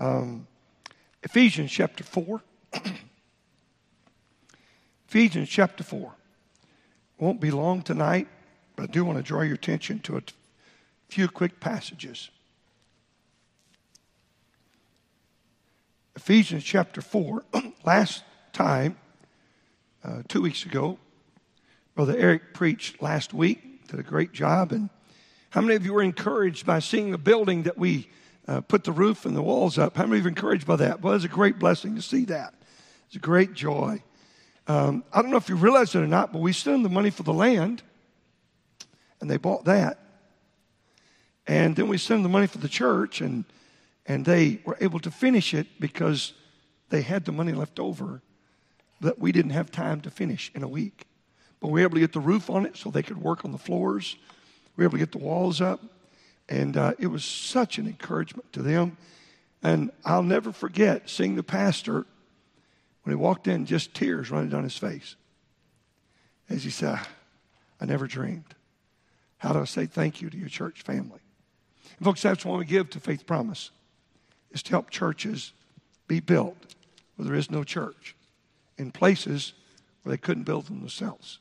Um, Ephesians chapter 4. Ephesians chapter 4. Won't be long tonight, but I do want to draw your attention to a few quick passages. Ephesians chapter 4. Last time, uh, two weeks ago, Brother Eric preached last week, did a great job. And how many of you were encouraged by seeing the building that we uh, put the roof and the walls up? How many of you encouraged by that? Well, it's a great blessing to see that. It's a great joy. Um, I don't know if you realize it or not, but we sent them the money for the land, and they bought that. And then we sent them the money for the church, and and they were able to finish it because they had the money left over that we didn't have time to finish in a week. But we were able to get the roof on it so they could work on the floors. We were able to get the walls up. And uh, it was such an encouragement to them. And I'll never forget seeing the pastor when he walked in, just tears running down his face. As he said, I never dreamed. How do I say thank you to your church family? And folks, that's what we give to Faith Promise is to help churches be built where there is no church in places where they couldn't build them themselves.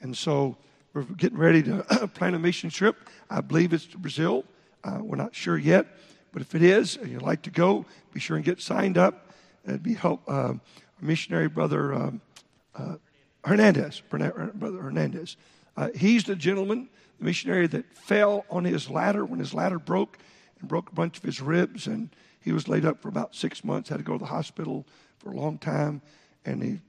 And so we're getting ready to plan a mission trip. I believe it's to Brazil. Uh, we're not sure yet, but if it is, and you'd like to go, be sure and get signed up. It'd be help uh, missionary brother um, uh, Hernandez, brother Hernandez. Uh, he's the gentleman, the missionary that fell on his ladder when his ladder broke and broke a bunch of his ribs, and he was laid up for about six months. Had to go to the hospital for a long time, and he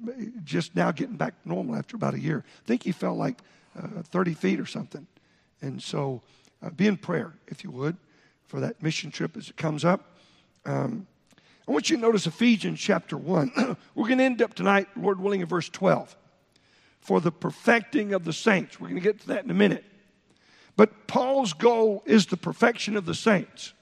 just now getting back to normal after about a year. I think he fell like uh, 30 feet or something, and so uh, be in prayer if you would for that mission trip as it comes up. Um, I want you to notice Ephesians chapter 1. We're going to end up tonight, Lord willing, in verse 12. For the perfecting of the saints. We're going to get to that in a minute. But Paul's goal is the perfection of the saints.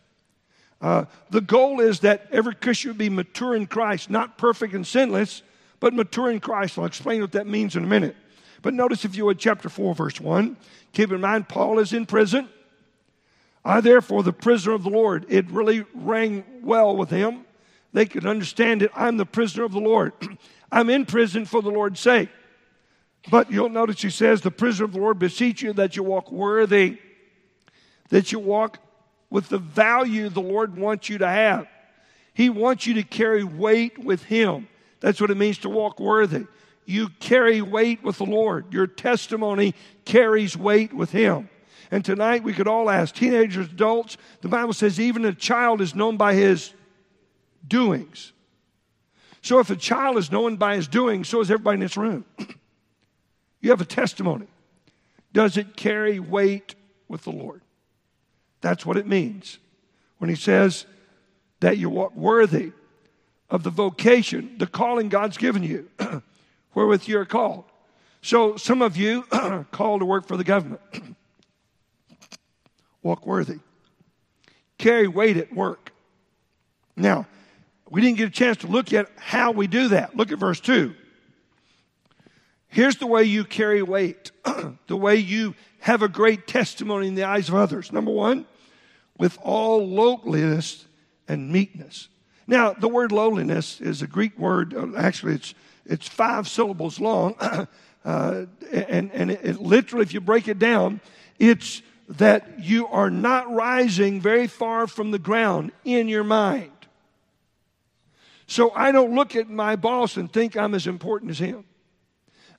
Uh, the goal is that every Christian would be mature in Christ, not perfect and sinless, but mature in Christ. I'll explain what that means in a minute. But notice, if you would, chapter 4, verse 1. Keep in mind, Paul is in prison. I, therefore, the prisoner of the Lord. It really rang well with him. They could understand it. I'm the prisoner of the Lord. I'm in prison for the Lord's sake. But you'll notice he says, The prisoner of the Lord beseech you that you walk worthy, that you walk with the value the Lord wants you to have. He wants you to carry weight with Him. That's what it means to walk worthy. You carry weight with the Lord. Your testimony carries weight with Him. And tonight we could all ask teenagers, adults, the Bible says even a child is known by his doings. So if a child is known by his doings, so is everybody in this room. You have a testimony. Does it carry weight with the Lord? That's what it means when he says that you walk worthy of the vocation, the calling God's given you, wherewith you're called. So some of you are called to work for the government. walk worthy. Carry weight at work. Now, we didn't get a chance to look at how we do that. Look at verse 2. Here's the way you carry weight, the way you have a great testimony in the eyes of others. Number one, with all lowliness and meekness. Now, the word lowliness is a Greek word. Uh, actually, it's it's five syllables long, uh, and and it, it literally, if you break it down, it's that you are not rising very far from the ground in your mind. So I don't look at my boss and think I'm as important as him.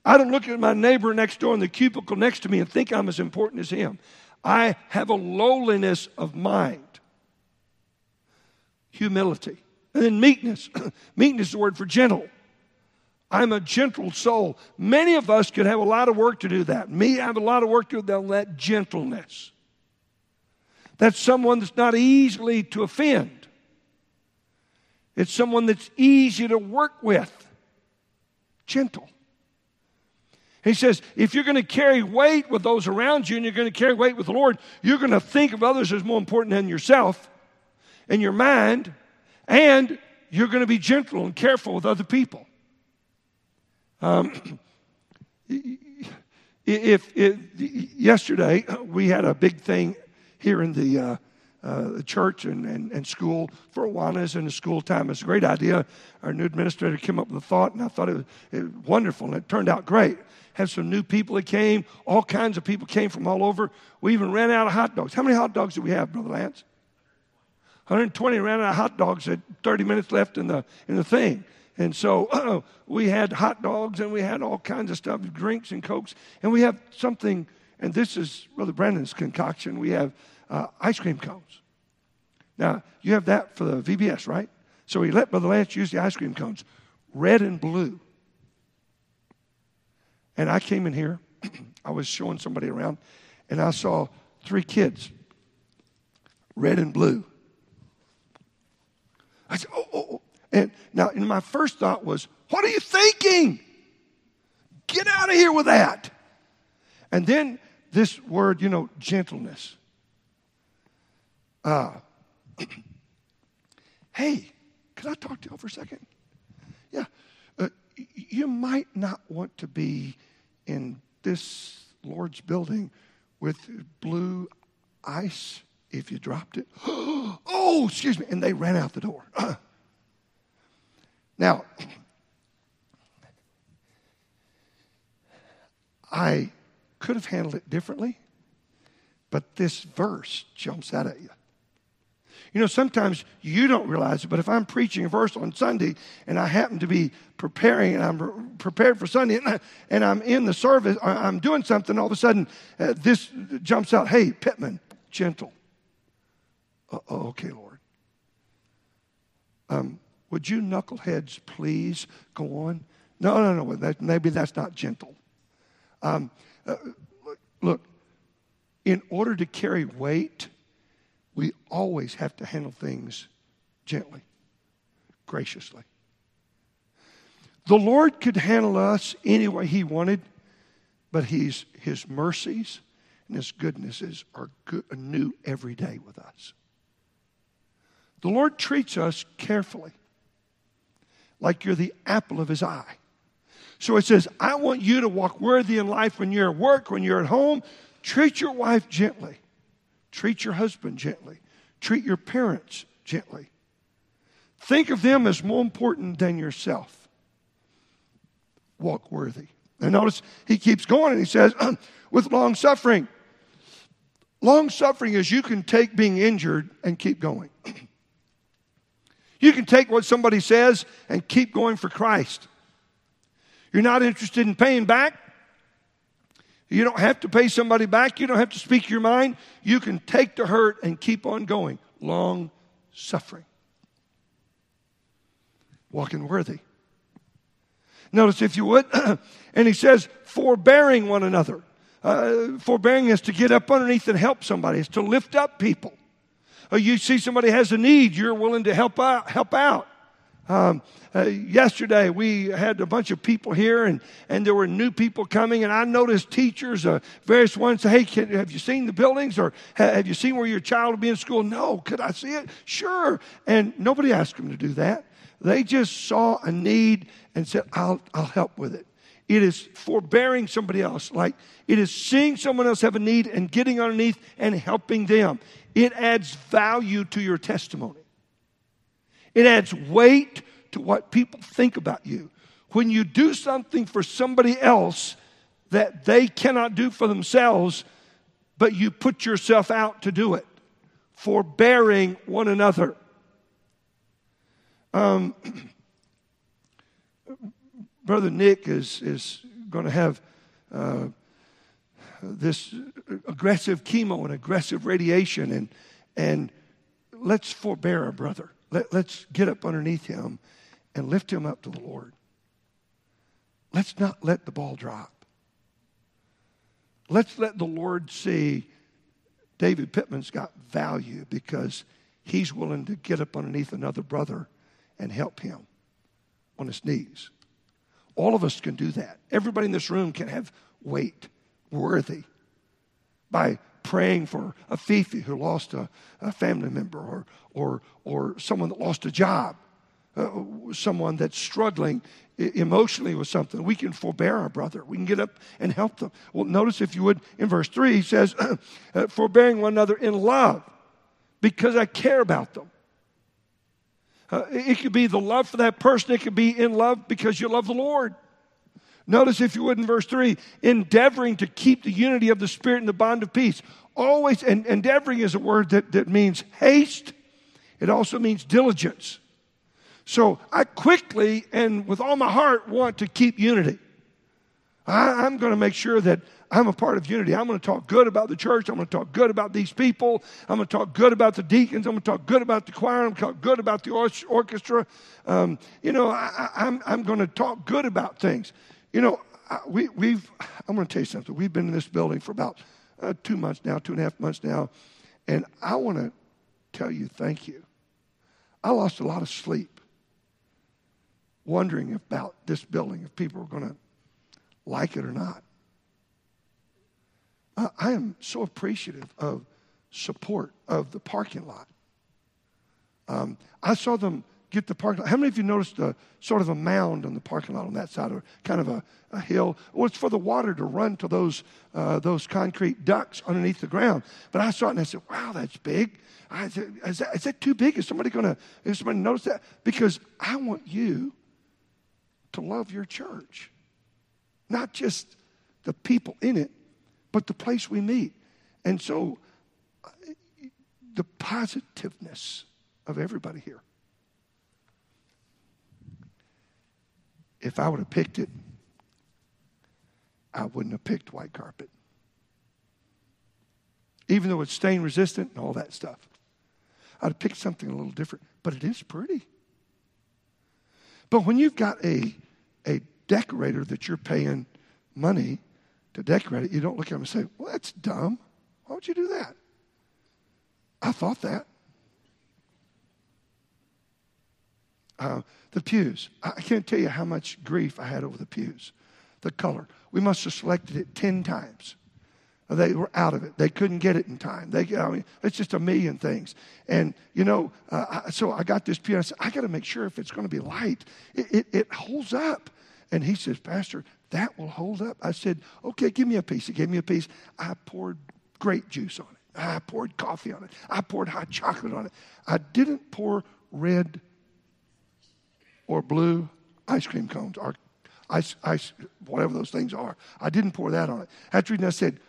I don't look at my neighbor next door in the cubicle next to me and think I'm as important as him. I have a lowliness of mind, humility, and then meekness. meekness is the word for gentle. I'm a gentle soul. Many of us could have a lot of work to do that. Me, I have a lot of work to do on that gentleness. That's someone that's not easily to offend. It's someone that's easy to work with. Gentle. He says, if you're going to carry weight with those around you and you're going to carry weight with the Lord, you're going to think of others as more important than yourself in your mind, and you're going to be gentle and careful with other people. Um, if, if, yesterday we had a big thing here in the uh, uh, church and, and, and school for Awanas in the school time. It's a great idea. Our new administrator came up with a thought, and I thought it was, it was wonderful, and it turned out great. Had some new people that came. All kinds of people came from all over. We even ran out of hot dogs. How many hot dogs do we have, Brother Lance? 120 ran out of hot dogs at 30 minutes left in the in the thing. And so uh, we had hot dogs and we had all kinds of stuff, drinks and cokes, and we have something. And this is Brother Brandon's concoction. We have uh, ice cream cones. Now you have that for the VBS, right? So we let Brother Lance use the ice cream cones, red and blue. And I came in here, I was showing somebody around, and I saw three kids, red and blue. I said, oh, oh, oh. And now, and my first thought was, what are you thinking? Get out of here with that. And then this word, you know, gentleness. Uh, hey, can I talk to y'all for a second? Yeah. Uh, you might not want to be in this Lord's building with blue ice if you dropped it. oh, excuse me. And they ran out the door. now, I could have handled it differently, but this verse jumps out at you. You know, sometimes you don't realize it, but if I'm preaching a verse on Sunday and I happen to be preparing and I'm prepared for Sunday and, I, am in the service, I'm doing something, all of a sudden uh, this jumps out hey, Pittman, gentle. Okay, Lord. Um, would you knuckleheads please go on? No, no, no, that, maybe that's not gentle. Um, uh, look, in order to carry weight, we always have to handle things gently, graciously. The Lord could handle us any way He wanted, but he's, His mercies and His goodnesses are good, new every day with us. The Lord treats us carefully, like you're the apple of His eye. So it says, I want you to walk worthy in life when you're at work, when you're at home. Treat your wife gently. Treat your husband gently. Treat your parents gently. Think of them as more important than yourself. Walk worthy. And notice he keeps going and he says, with long suffering. Long suffering is you can take being injured and keep going. you can take what somebody says and keep going for Christ. You're not interested in paying back? You don't have to pay somebody back. You don't have to speak your mind. You can take the hurt and keep on going. Long suffering. Walking worthy. Notice, if you would, and he says, forbearing one another. Uh, forbearing is to get up underneath and help somebody, it's to lift up people. Uh, you see somebody has a need, you're willing to help out. Help out. Um, uh, yesterday, we had a bunch of people here, and, and there were new people coming. And I noticed teachers, uh, various ones, say, Hey, can, have you seen the buildings? Or have you seen where your child will be in school? No. Could I see it? Sure. And nobody asked them to do that. They just saw a need and said, I'll, I'll help with it. It is forbearing somebody else. Like it is seeing someone else have a need and getting underneath and helping them. It adds value to your testimony. It adds weight to what people think about you. When you do something for somebody else that they cannot do for themselves, but you put yourself out to do it, forbearing one another. Um, Brother Nick is, is going to have uh, this aggressive chemo and aggressive radiation, and, and let's forbear our brother. Let, let's get up underneath him and lift him up to the Lord. Let's not let the ball drop. Let's let the Lord see David Pittman's got value because he's willing to get up underneath another brother and help him on his knees. All of us can do that. Everybody in this room can have weight worthy by praying for a Fifi who lost a, a family member or, or, or someone that lost a job, uh, someone that's struggling emotionally with something. We can forbear our brother. We can get up and help them. Well, notice if you would, in verse 3, he says, uh, forbearing one another in love because I care about them. Uh, it could be the love for that person. It could be in love because you love the Lord. Notice, if you would, in verse 3, endeavoring to keep the unity of the Spirit in the bond of peace. Always, and endeavoring is a word that, that means haste, it also means diligence. So I quickly and with all my heart want to keep unity. I, I'm going to make sure that I'm a part of unity. I'm going to talk good about the church. I'm going to talk good about these people. I'm going to talk good about the deacons. I'm going to talk good about the choir. I'm going to talk good about the orchestra. Um, you know, I, am I'm, I'm going to talk good about things. You know, we, we've, I'm going to tell you something. We've been in this building for about uh, two months now, two and a half months now, and I want to tell you thank you. I lost a lot of sleep wondering about this building, if people were going to like it or not. I am so appreciative of support of the parking lot. Um, I saw them get the parking lot. How many of you noticed a sort of a mound on the parking lot on that side, or kind of a, a hill? Well, it's for the water to run to those uh, those concrete ducts underneath the ground. But I saw it and I said, "Wow, that's big." I said, "Is that, is that too big? Is somebody going to? Is somebody notice that?" Because I want you to love your church, not just the people in it, but the place we meet. And so, the positiveness of everybody here. If I would have picked it, I wouldn't have picked white carpet. Even though it's stain resistant and all that stuff. I'd have picked something a little different, but it is pretty. But when you've got a, a decorator that you're paying money to decorate it, you don't look at them and say, Well, that's dumb. Why would you do that? I thought that. Uh, the pews. I can't tell you how much grief I had over the pews. The color. We must have selected it 10 times. They were out of it. They couldn't get it in time. They, I mean, it's just a million things. And, you know, uh, so I got this pew. I said, I got to make sure if it's going to be light, it, it, it holds up. And he says, Pastor, that will hold up. I said, okay, give me a piece. He gave me a piece. I poured grape juice on it. I poured coffee on it. I poured hot chocolate on it. I didn't pour red or blue ice cream cones or ice, ice, whatever those things are. I didn't pour that on it. After reading, I said,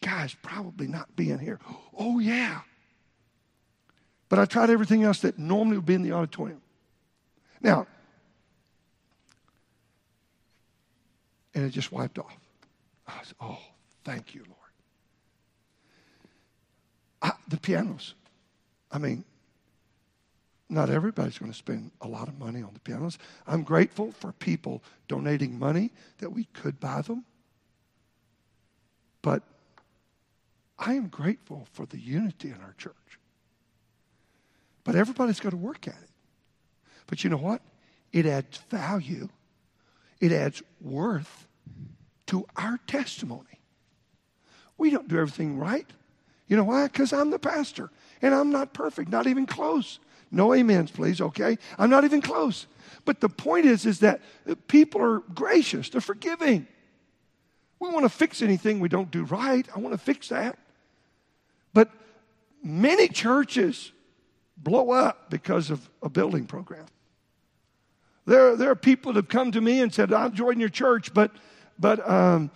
guys, probably not being here. Oh, yeah. But I tried everything else that normally would be in the auditorium. Now, and it just wiped off. I said, oh, thank you, Lord. I, the pianos. I mean, not everybody's going to spend a lot of money on the pianos. I'm grateful for people donating money that we could buy them. But I am grateful for the unity in our church. But everybody's got to work at it. But you know what? It adds value, it adds worth to our testimony. We don't do everything right. You know why? Because I'm the pastor and I'm not perfect, not even close. No amens, please, okay? I'm not even close. But the point is, is that people are gracious, they're forgiving. We want to fix anything we don't do right. I want to fix that. But many churches blow up because of a building program. There, there are people that have come to me and said, I'll join your church, but but, um,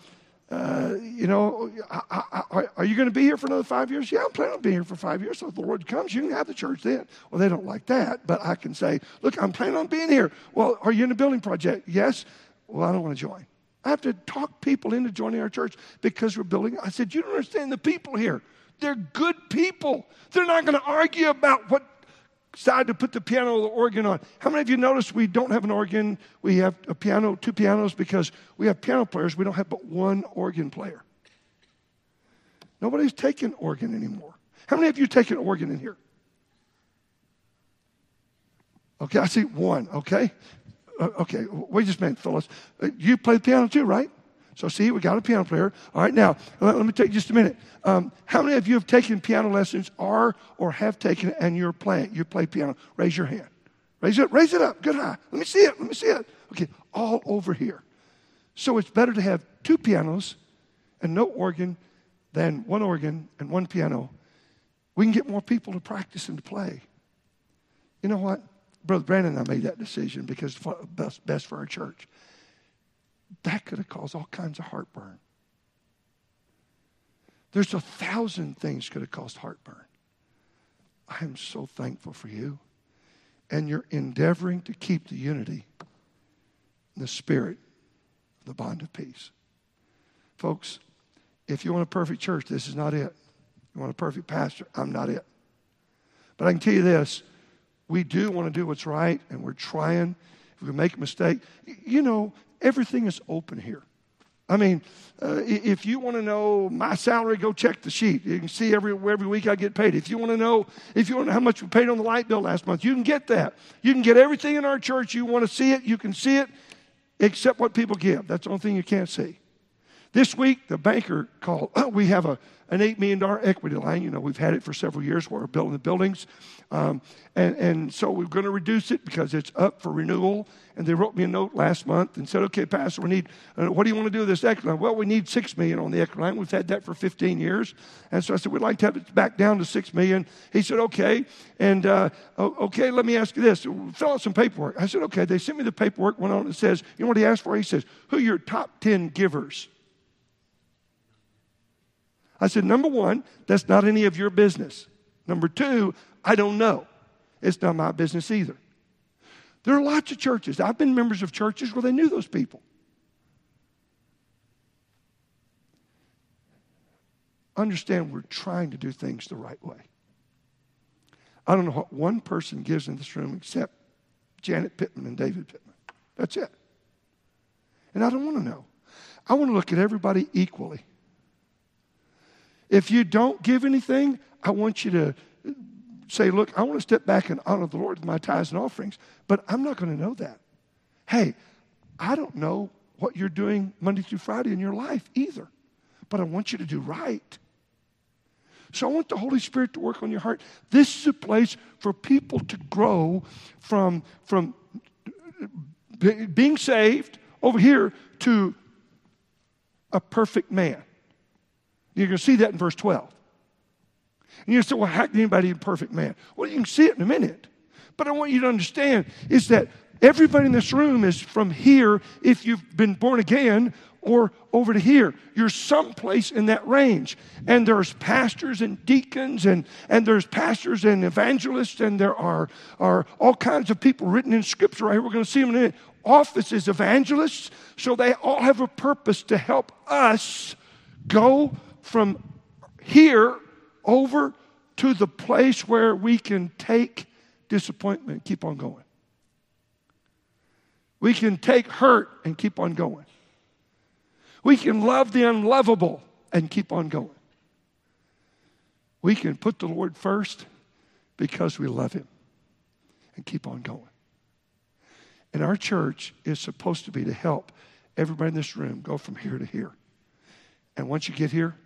uh, you know, I, I, are you going to be here for another five years? Yeah, I'm planning on being here for five years. So if the Lord comes, you can have the church then. Well, they don't like that, but I can say, look, I'm planning on being here. Well, are you in a building project? Yes. Well, I don't want to join. I have to talk people into joining our church because we're building. I said, you don't understand the people here. They're good people. They're not going to argue about what side to put the piano or the organ on. How many of you noticed we don't have an organ? We have a piano, two pianos, because we have piano players. We don't have but one organ player. Nobody's taking organ anymore. How many of you taken organ in here? Okay, I see one. Okay, uh, okay. Wait just a minute, Phyllis. Uh, you play the piano too, right? So, see, we got a piano player. All right, now, let, let me take just a minute. Um, how many of you have taken piano lessons, are or have taken and you're playing? You play piano. Raise your hand. Raise it, raise it up. Good high. Let me see it. Let me see it. Okay, all over here. So, it's better to have two pianos and no organ than one organ and one piano. we can get more people to practice and to play. You know what? Brother Brandon and I made that decision because it's best, best for our church. That could have caused all kinds of heartburn. There's a thousand things could have caused heartburn. I am so thankful for you. And you're endeavoring to keep the unity, the spirit, the bond of peace. Folks, if you want a perfect church, this is not it. You want a perfect pastor, I'm not it. But I can tell you this we do want to do what's right, and we're trying. If we make a mistake, you know, everything is open here. I mean, uh, if you want to know my salary, go check the sheet. You can see every, every week I get paid. If you want to know, if you want to know how much we paid on the light bill last month, you can get that. You can get everything in our church. You want to see it, you can see it, except what people give. That's the only thing you can't see. This week, the banker called. we have a, an $8 million equity line. You know, we've had it for several years. We're building the buildings. Um, and, and so we're going to reduce it because it's up for renewal. And they wrote me a note last month and said, okay, Pastor, we need, uh, what do you want to do with this equity line? Well, we need 6 million on the equity line. We've had that for 15 years. And so I said, we'd like to have it back down to $6 million. He said, okay. And, uh, okay, let me ask you this. Fill out some paperwork. I said, okay. They sent me the paperwork, went on and says, you know what he asked for? He says, who are your top 10 givers? I said, number one, that's not any of your business. Number two, I don't know. It's not my business either. There are lots of churches. I've been members of churches where they knew those people. Understand we're trying to do things the right way. I don't know what one person gives in this room except Janet Pittman and David Pittman. That's it. And I don't want to know. I want to look at everybody equally. If you don't give anything, I want you to say, Look, I want to step back and honor the Lord with my tithes and offerings, but I'm not going to know that. Hey, I don't know what you're doing Monday through Friday in your life either, but I want you to do right. So I want the Holy Spirit to work on your heart. This is a place for people to grow from, from being saved over here to a perfect man. You're going to see that in verse 12. And you say, well, how can anybody be a perfect man? Well, you can see it in a minute. But I want you to understand is that everybody in this room is from here if you've been born again or over to here. You're someplace in that range. And there's pastors and deacons and, and there's pastors and evangelists and there are, are all kinds of people written in scripture right here. We're going to see them in a minute. Offices, evangelists. So they all have a purpose to help us go from here over to the place where we can take disappointment and keep on going. We can take hurt and keep on going. We can love the unlovable and keep on going. We can put the Lord first because we love Him and keep on going. And our church is supposed to be to help everybody in this room go from here to here. And once you get here,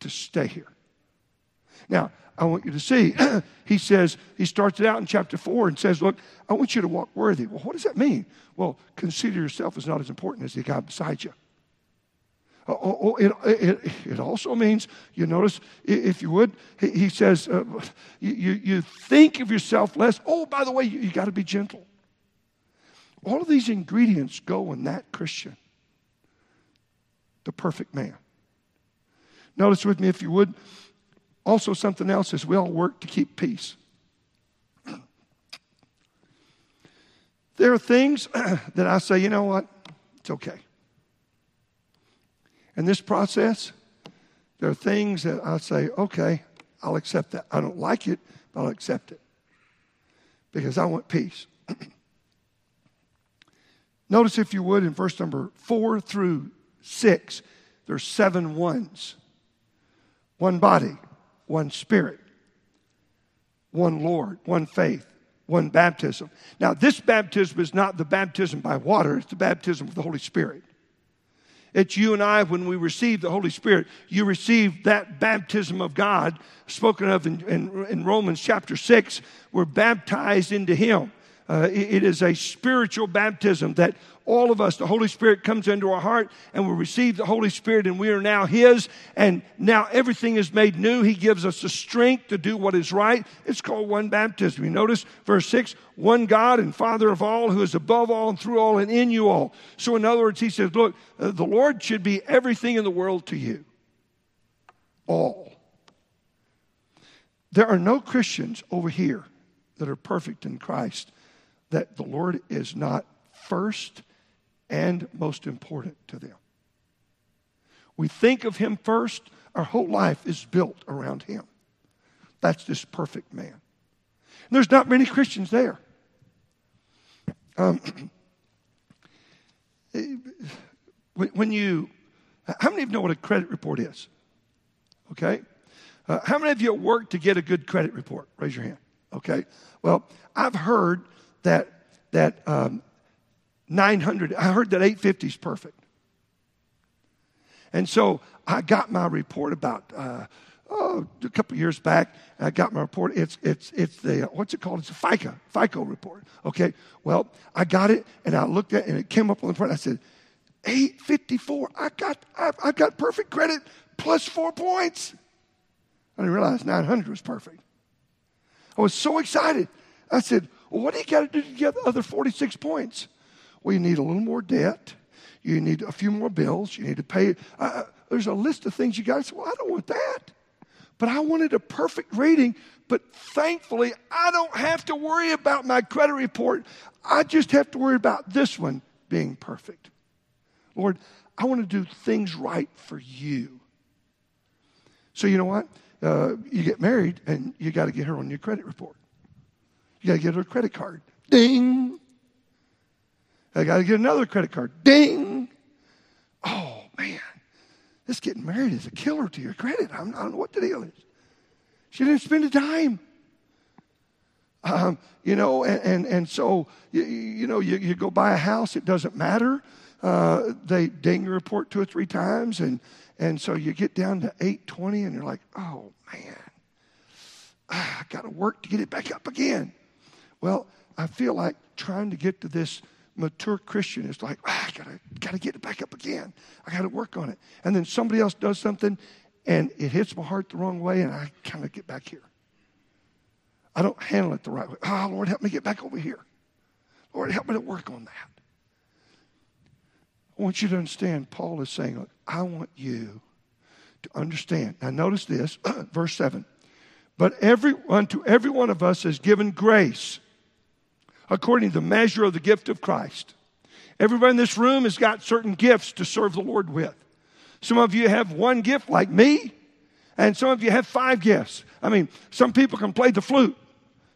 to stay here. Now, I want you to see, he says, he starts it out in chapter 4 and says, Look, I want you to walk worthy. Well, what does that mean? Well, consider yourself as not as important as the guy beside you. Oh, oh, oh it, it, it, also means, you notice, if you would, he, he says, uh, you, you think of yourself less. Oh, by the way, you, you got to be gentle. All of these ingredients go in that Christian, the perfect man. Notice with me, if you would, also something else is we all work to keep peace. There are things that I say, you know what? It's okay. In this process, there are things that I say, okay, I'll accept that. I don't like it, but I'll accept it because I want peace. Notice, if you would, in verse number four through six, there's seven ones one body, one spirit, one Lord, one faith, one baptism. Now, this baptism is not the baptism by water, it's the baptism of the Holy Spirit. It's you and I, when we receive the Holy Spirit, you receive that baptism of God spoken of in, in, in Romans chapter 6. We're baptized into Him. Uh, it, is a spiritual baptism that all of us, the Holy Spirit comes into our heart and we receive the Holy Spirit and we are now His. And now everything is made new. He gives us the strength to do what is right. It's called one baptism. You notice verse 6 one God and Father of all, who is above all and through all and in you all. So, in other words, He says, Look, uh, the Lord should be everything in the world to you. All. There are no Christians over here that are perfect in Christ that the Lord is not first and most important to them. We think of him first, our whole life is built around him. That's this perfect man. And there's not many Christians there. Um, when you, how many of you know what a credit report is? Okay? Uh, how many of you work to get a good credit report? Raise your hand. Okay? Well, I've heard that, that um, 900. I heard that 850 is perfect. And so I got my report about uh, oh, a couple years back. I got my report. It's it's it's the what's it called? It's a FICO FICO report. Okay. Well, I got it and I looked at it and it came up on the front. I said, 854. I got I, I got perfect credit plus four points. I didn't realize 900 was perfect. I was so excited. I said, well, what do you got to do to get the other 46 points? Well, you need a little more debt. You need a few more bills. You need to pay. Uh, there's a list of things you got to say, well, I don't want that. But I wanted a perfect rating. But thankfully, I don't have to worry about my credit report. I just have to worry about this one being perfect. Lord, I want to do things right for you. So, you know what? Uh, you get married and you got to get her on your credit report. You got to get her a credit card. Ding. I got to get another credit card. Ding. Oh, man. This getting married is a killer to your credit. I don't know what the deal is. She didn't spend a dime. Um, you know, and, and, and so, you, you know, you, you, go buy a house, it doesn't matter. Uh, they ding your report two or three times, and, and so you get down to 820, and you're like, oh, man, ah, I got to work to get it back up again. Well, I feel like trying to get to this mature Christian is like, ah, I gotta, gotta get it back up again. I gotta work on it. And then somebody else does something and it hits my heart the wrong way and I kind of get back here. I don't handle it the right way. Oh, Lord, help me get back over here. Lord, help me to work on that. I want you to understand, Paul is saying, look, I want you to understand. Now, notice this, verse 7. But every, unto every one of us is given grace according to the measure of the gift of Christ. Everybody in this room has got certain gifts to serve the Lord with. Some of you have one gift, like me, and some of you have five gifts. I mean, some people can play the flute.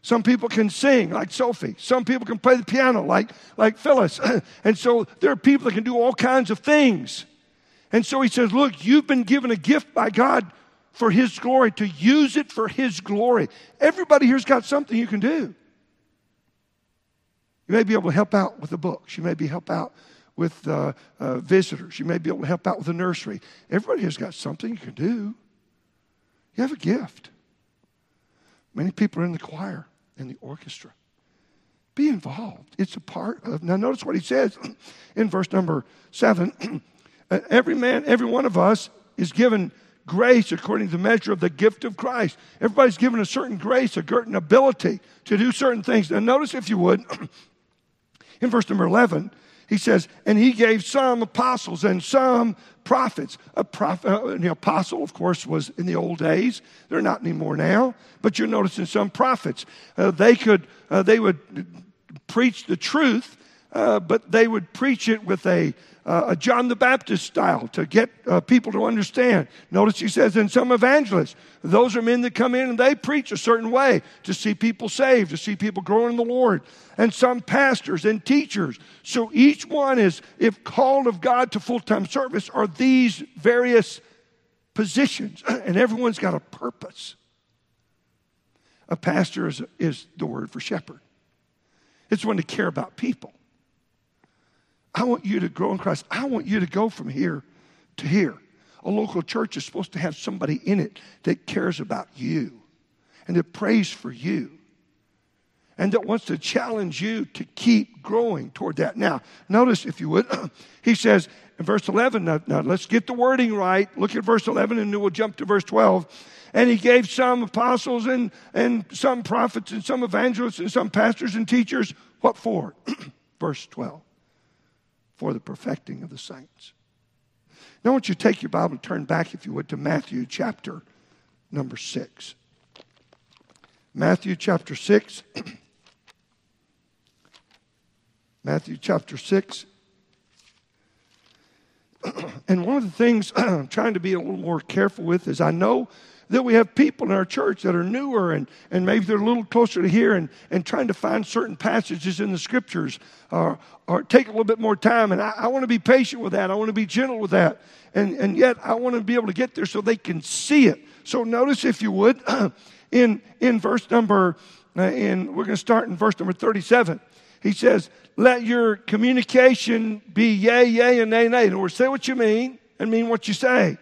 Some people can sing, like Sophie. Some people can play the piano, like, like Phyllis. and so there are people that can do all kinds of things. And so he says, Look, you've been given a gift by God for His glory, to use it for His glory. Everybody here's got something you can do. You may be able to help out with the books. You may be help out with uh, uh, visitors. You may be able to help out with the nursery. Everybody has got something you can do. You have a gift. Many people are in the choir, in the orchestra. Be involved. It's a part of. Now, notice what he says in verse number seven. every man, every one of us is given grace according to the measure of the gift of Christ. Everybody's given a certain grace, a certain ability to do certain things. Now, notice, if you would, in verse number 11, he says, and he gave some apostles and some prophets. A prophet, uh, the apostle, of course, was in the old days. They're not anymore now. But you're noticing some prophets. Uh, they could, uh, they would preach the truth, uh, but they would preach it with a uh, a John the Baptist style to get uh, people to understand. Notice he says, in some evangelists, those are men that come in and they preach a certain way to see people saved, to see people growing in the Lord. And some pastors and teachers. So each one is, if called of God to full time service, are these various positions, and everyone's got a purpose. A pastor is, is the word for shepherd, it's one to care about people. I want you to grow in Christ. I want you to go from here to here. A local church is supposed to have somebody in it that cares about you and that prays for you and that wants to challenge you to keep growing toward that. Now, notice, if you would, he says in verse 11, now, now, let's get the wording right. Look at verse 11 and then we'll jump to verse 12. And he gave some apostles and, and some prophets and some evangelists and some pastors and teachers. What for? verse 12. For the perfecting of the saints. Now, I want you to take your Bible and turn back, if you would, to Matthew chapter number 6. Matthew chapter 6. Matthew chapter 6. and one of the things I'm trying to be a little more careful with is I know that we have people in our church that are newer and, and maybe they're a little closer to here and, and trying to find certain passages in the scriptures or, or take a little bit more time. And I, I want to be patient with that. I want to be gentle with that. And, and yet I want to be able to get there so they can see it. So notice, if you would, in, in verse number, uh, in, we're going to start in verse number 37. He says, let your communication be yea, yea, and nay, nay. In other words, say what you mean and mean what you say.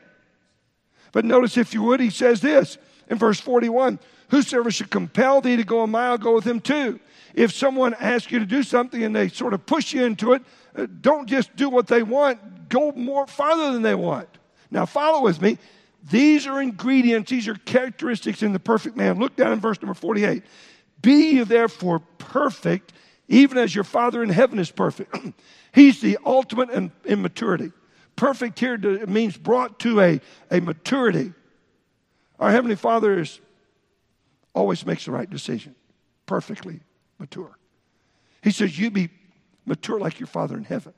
But notice, if you would, he says this in verse 41 Whosoever should compel thee to go a mile, go with him too. If someone asks you to do something and they sort of push you into it, uh, don't just do what they want, go more farther than they want. Now, follow with me. These are ingredients, these are characteristics in the perfect man. Look down in verse number 48. Be ye therefore perfect, even as your Father in heaven is perfect. He's the ultimate in, in maturity. Perfect here means brought to a, a maturity. Our Heavenly Father is, always makes the right decision, perfectly mature. He says, You be mature like your Father in heaven.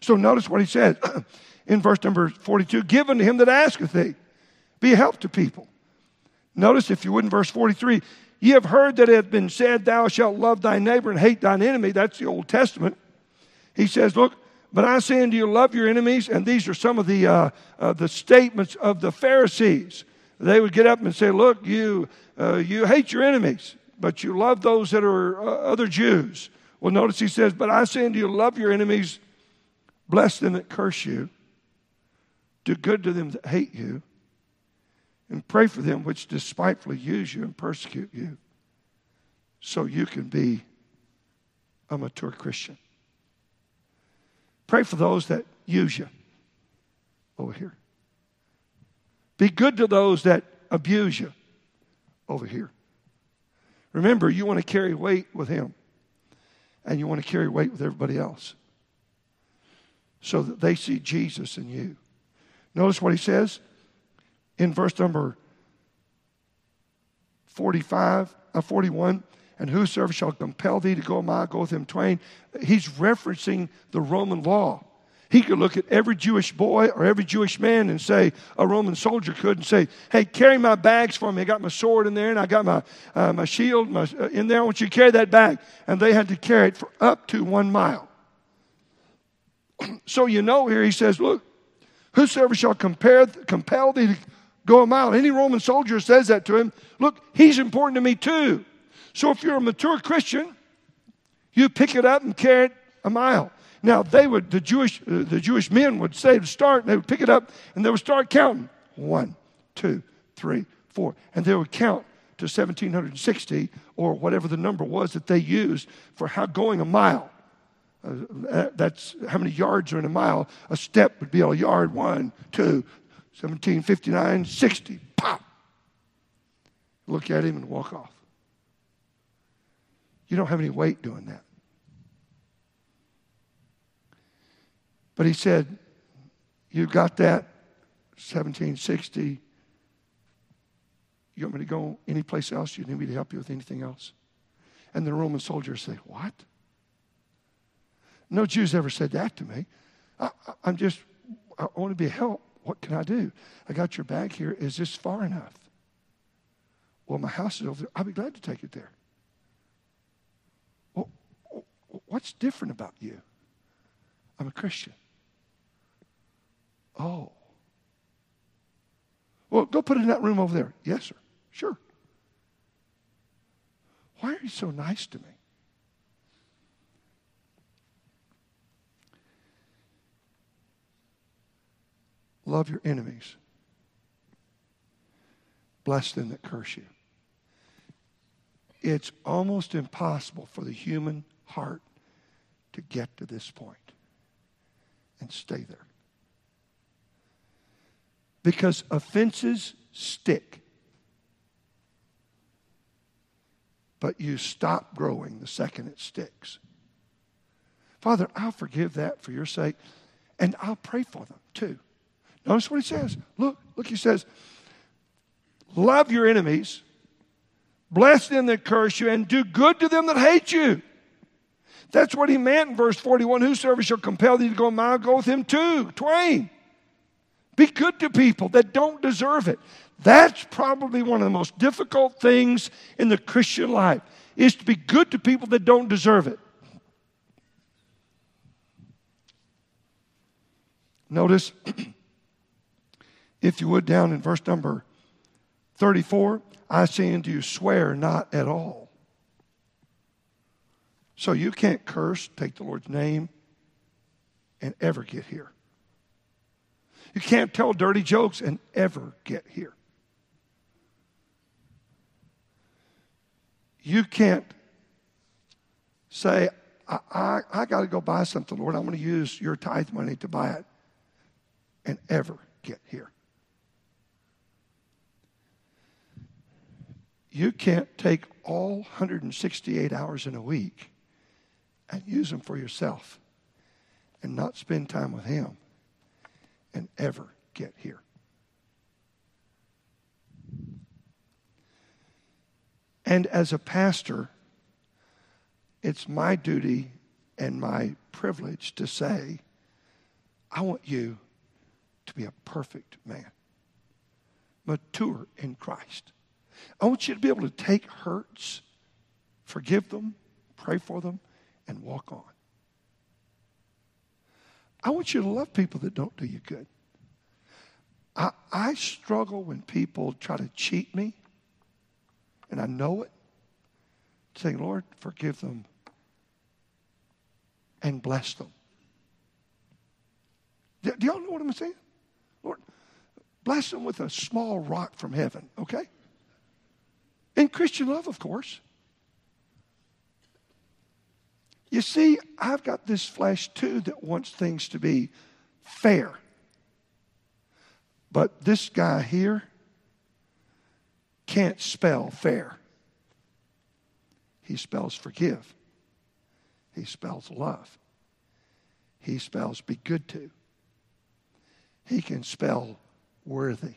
So notice what he says in verse number 42 Give unto him that asketh thee, be a help to people. Notice, if you would, in verse 43 Ye have heard that it hath been said, Thou shalt love thy neighbor and hate thine enemy. That's the Old Testament. He says, Look, but I say unto you, love your enemies. And these are some of the, uh, uh, the statements of the Pharisees. They would get up and say, Look, you, uh, you hate your enemies, but you love those that are uh, other Jews. Well, notice he says, But I say unto you, love your enemies, bless them that curse you, do good to them that hate you and pray for them which despitefully use you and persecute you so you can be a mature Christian. Pray for those that use you over here. Be good to those that abuse you over here. Remember, you want to carry weight with Him, and you want to carry weight with everybody else so that they see Jesus in you. Notice what He says in verse number 45, uh, 41, and whosoever shall compel thee to go a mile, go with him twain. He's referencing the Roman law. He could look at every Jewish boy or every Jewish man and say, a Roman soldier could, and say, Hey, carry my bags for me. I got my sword in there and I got my, uh, my shield my, uh, in there. I want you to carry that bag. And they had to carry it for up to one mile. so you know here he says, Look, whosoever shall compare, compel thee to go a mile. Any Roman soldier says that to him. Look, he's important to me too. So if you're a mature Christian, you pick it up and carry it a mile. Now they would, the Jewish, uh, the Jewish men would say to start, they would pick it up and they would start counting. One, two, three, four. And they would count to 1760 or whatever the number was that they used for how going a mile. Uh, that's how many yards are in a mile. A step would be a yard. One, two, 1759, 60, pop. Look at him and walk off. You don't have any weight doing that. But he said, You got that? 1760. You want me to go anyplace else? You need me to help you with anything else? And the Roman soldiers say, What? No Jews ever said that to me. I, am just, I want to be a help. What can I do? I got your bag here. Is this far enough? Well, my house is over there. I'll be glad to take it there. Well, what's different about you? I'm a Christian. Oh. Well, go put it in that room over there. Yes, sir. Sure. Why are you so nice to me? Love your enemies. Bless them that curse you. it's almost impossible for the human heart to get to this point and stay there. Because offenses stick. But you stop growing the second it sticks. Father, I'll forgive that for your sake, and I'll pray for them too. Notice what he says. Look, look, he says, Love your enemies, bless them that curse you, and do good to them that hate you. That's what he meant in verse 41 Whosoever shall compel thee to go a mile, go with him too. Twain. Be good to people that don't deserve it. That's probably one of the most difficult things in the Christian life is to be good to people that don't deserve it. Notice, if you would, down in verse number 34, I say unto you, swear not at all. So you can't curse, take the Lord's name, and ever get here. You can't tell dirty jokes and ever get here. You can't say, I, I, I got to go buy something, Lord. I'm going to use your tithe money to buy it and ever get here. You can't take all 168 hours in a week and use them for yourself and not spend time with Him and ever get here. And as a pastor, it's my duty and my privilege to say, I want you to be a perfect man, mature in Christ. I want you to be able to take hurts, forgive them, pray for them, and walk on. I want you to love people that don't do you good. I, I struggle when people try to cheat me, and I know it, saying, Lord, forgive them and bless them. Do, do y'all know what I'm saying? Lord, bless them with a small rock from heaven, okay? In Christian love, of course. You see, I've got this flesh too that wants things to be fair. But this guy here can't spell fair. He spells forgive. He spells love. He spells be good to. He can spell worthy.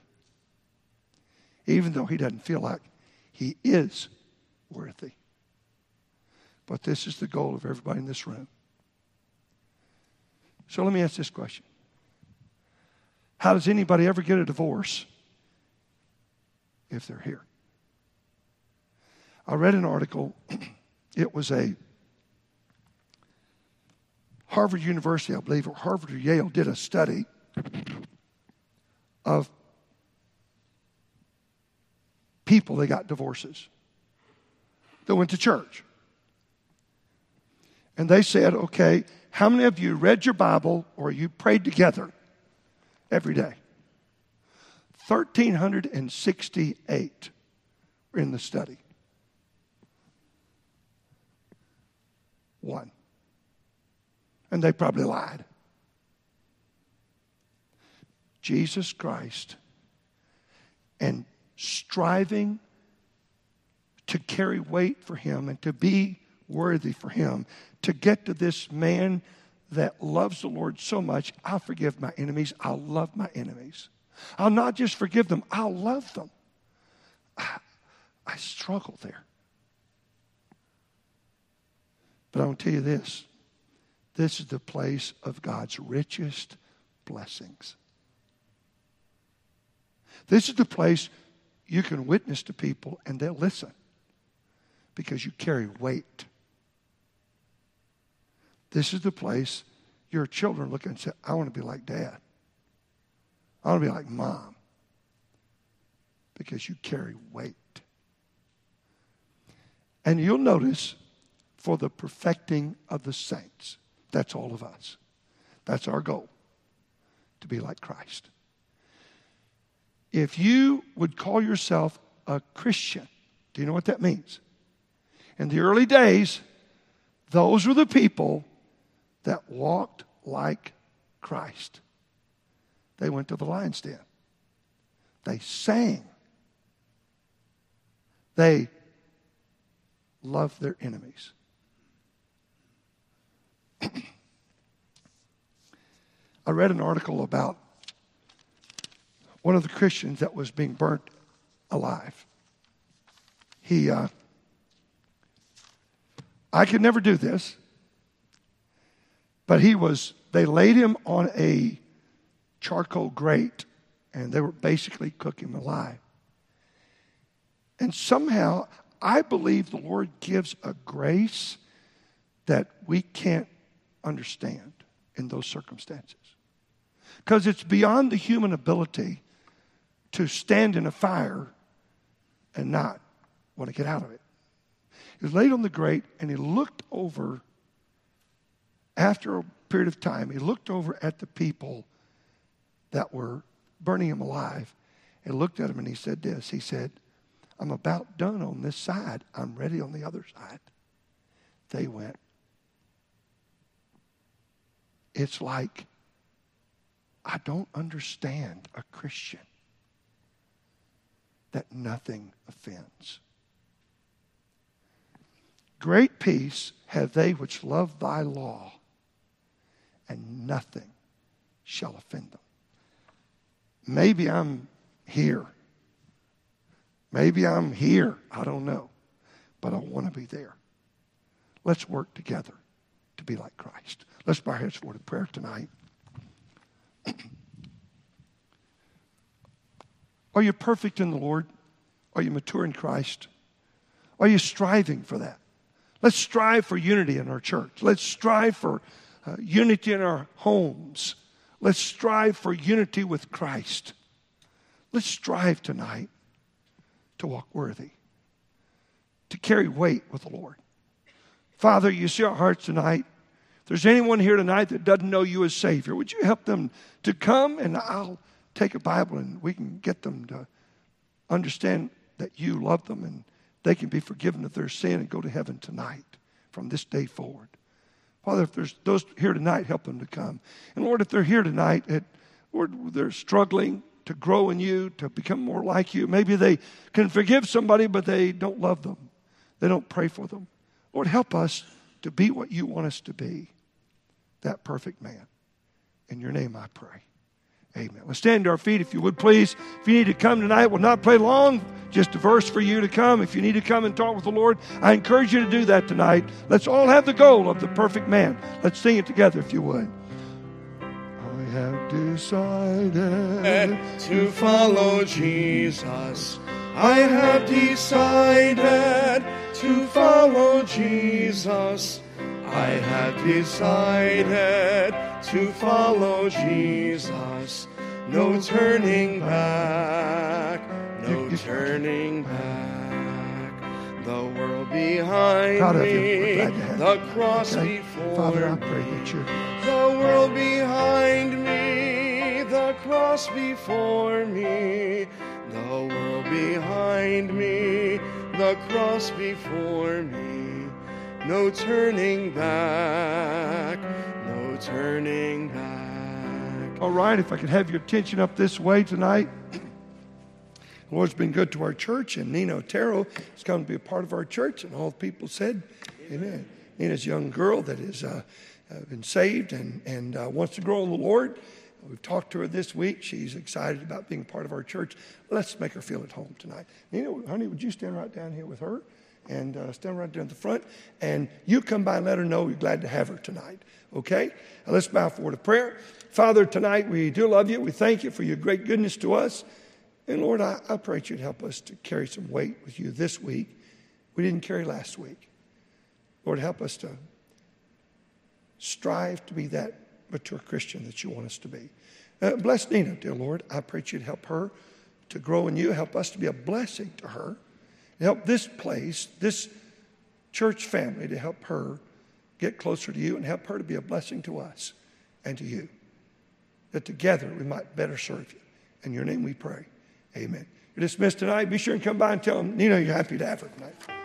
Even though he doesn't feel like he is worthy. But this is the goal of everybody in this room. So let me ask this question How does anybody ever get a divorce if they're here? I read an article, it was a Harvard University, I believe, or Harvard or Yale did a study of people that got divorces that went to church. And they said, okay, how many of you read your Bible or you prayed together every day? 1,368 were in the study. One. And they probably lied. Jesus Christ and striving to carry weight for Him and to be worthy for Him, to get to this man that loves the Lord so much, I'll forgive my enemies. I'll love my enemies. I'll not just forgive them, I'll love them. I, I struggle there. But I want to tell you this this is the place of God's richest blessings. This is the place you can witness to people and they'll listen because you carry weight. This is the place your children look and say, I want to be like dad. I want to be like mom. Because you carry weight. And you'll notice for the perfecting of the saints. That's all of us. That's our goal to be like Christ. If you would call yourself a Christian, do you know what that means? In the early days, those were the people that walked like Christ. They went to the lion's den. They sang. They loved their enemies. I read an article about one of the Christians that was being burnt alive. He, uh, I could never do this, but he was, they laid him on a charcoal grate and they were basically cooking him alive. And somehow, I believe the Lord gives a grace that we can't understand in those circumstances. Because it's beyond the human ability to stand in a fire and not want to get out of it. He was laid on the grate and he looked over, after a period of time, he looked over at the people that were burning him alive and looked at him and he said this. He said, I'm about done on this side. I'm ready on the other side. They went. It's like, I don't understand a Christian that nothing offends. Great peace have they which love thy law, and nothing shall offend them. Maybe I'm here. Maybe I'm here. I don't know. But I want to be there. Let's work together to be like Christ. Let's bow our heads for a prayer tonight. Are you perfect in the Lord? Are you mature in Christ? Are you striving for that? Let's strive for unity in our church. Let's strive for uh, unity in our homes. Let's strive for unity with Christ. Let's strive tonight to walk worthy, to carry weight with the Lord. Father, you see our hearts tonight. If there's anyone here tonight that doesn't know you as Savior, would you help them to come and I'll take a Bible and we can get them to understand that you love them and they can be forgiven of their sin and go to heaven tonight from this day forward. Father, if there's those here tonight, help them to come. And Lord, if they're here tonight, at, Lord, they're struggling to grow in you, to become more like you. Maybe they can forgive somebody, but they don't love them. They don't pray for them. Lord, help us to be what you want us to be, that perfect man. In your name I pray. Amen. Let's stand to our feet if you would please. If you need to come tonight, we'll not play long. Just a verse for you to come. If you need to come and talk with the Lord, I encourage you to do that tonight. Let's all have the goal of the perfect man. Let's sing it together if you would. I have decided to follow Jesus. I have decided to follow Jesus. I have decided to follow Jesus. No turning back, no turning back. The world behind Proud me, you. We're glad to have the cross Okay? before Father, I pray that you The world behind me, the cross before me. The world behind me, the cross before me. No turning back, no turning back. All right, if I could have your attention up this way tonight. The Lord's been good to our church, and Nina Otero has come to be a part of our church, and all the people said, Amen. Nina's a young girl that has uh, uh, been saved and, and uh, wants to grow in the Lord. We've talked to her this week. She's excited about being part of our church. Let's make her feel at home tonight. Nina, honey, would you stand right down here with her? And uh, stand right there at the front. And you come by and let her know we're glad to have her tonight. Okay? Now let's bow forward to prayer. Father, tonight we do love you. We thank you for your great goodness to us. And Lord, I, I pray that you'd help us to carry some weight with you this week. We didn't carry last week. Lord, help us to strive to be that mature Christian that you want us to be. Uh, bless Nina, dear Lord. I pray that you'd help her to grow in you, help us to be a blessing to her, help this place, this church family, to help her get closer to you and help her to be a blessing to us and to you. That together we might better serve you. In your name we pray. Amen. You're dismissed tonight. Be sure and come by and tell them, Nina, you're happy to have her tonight.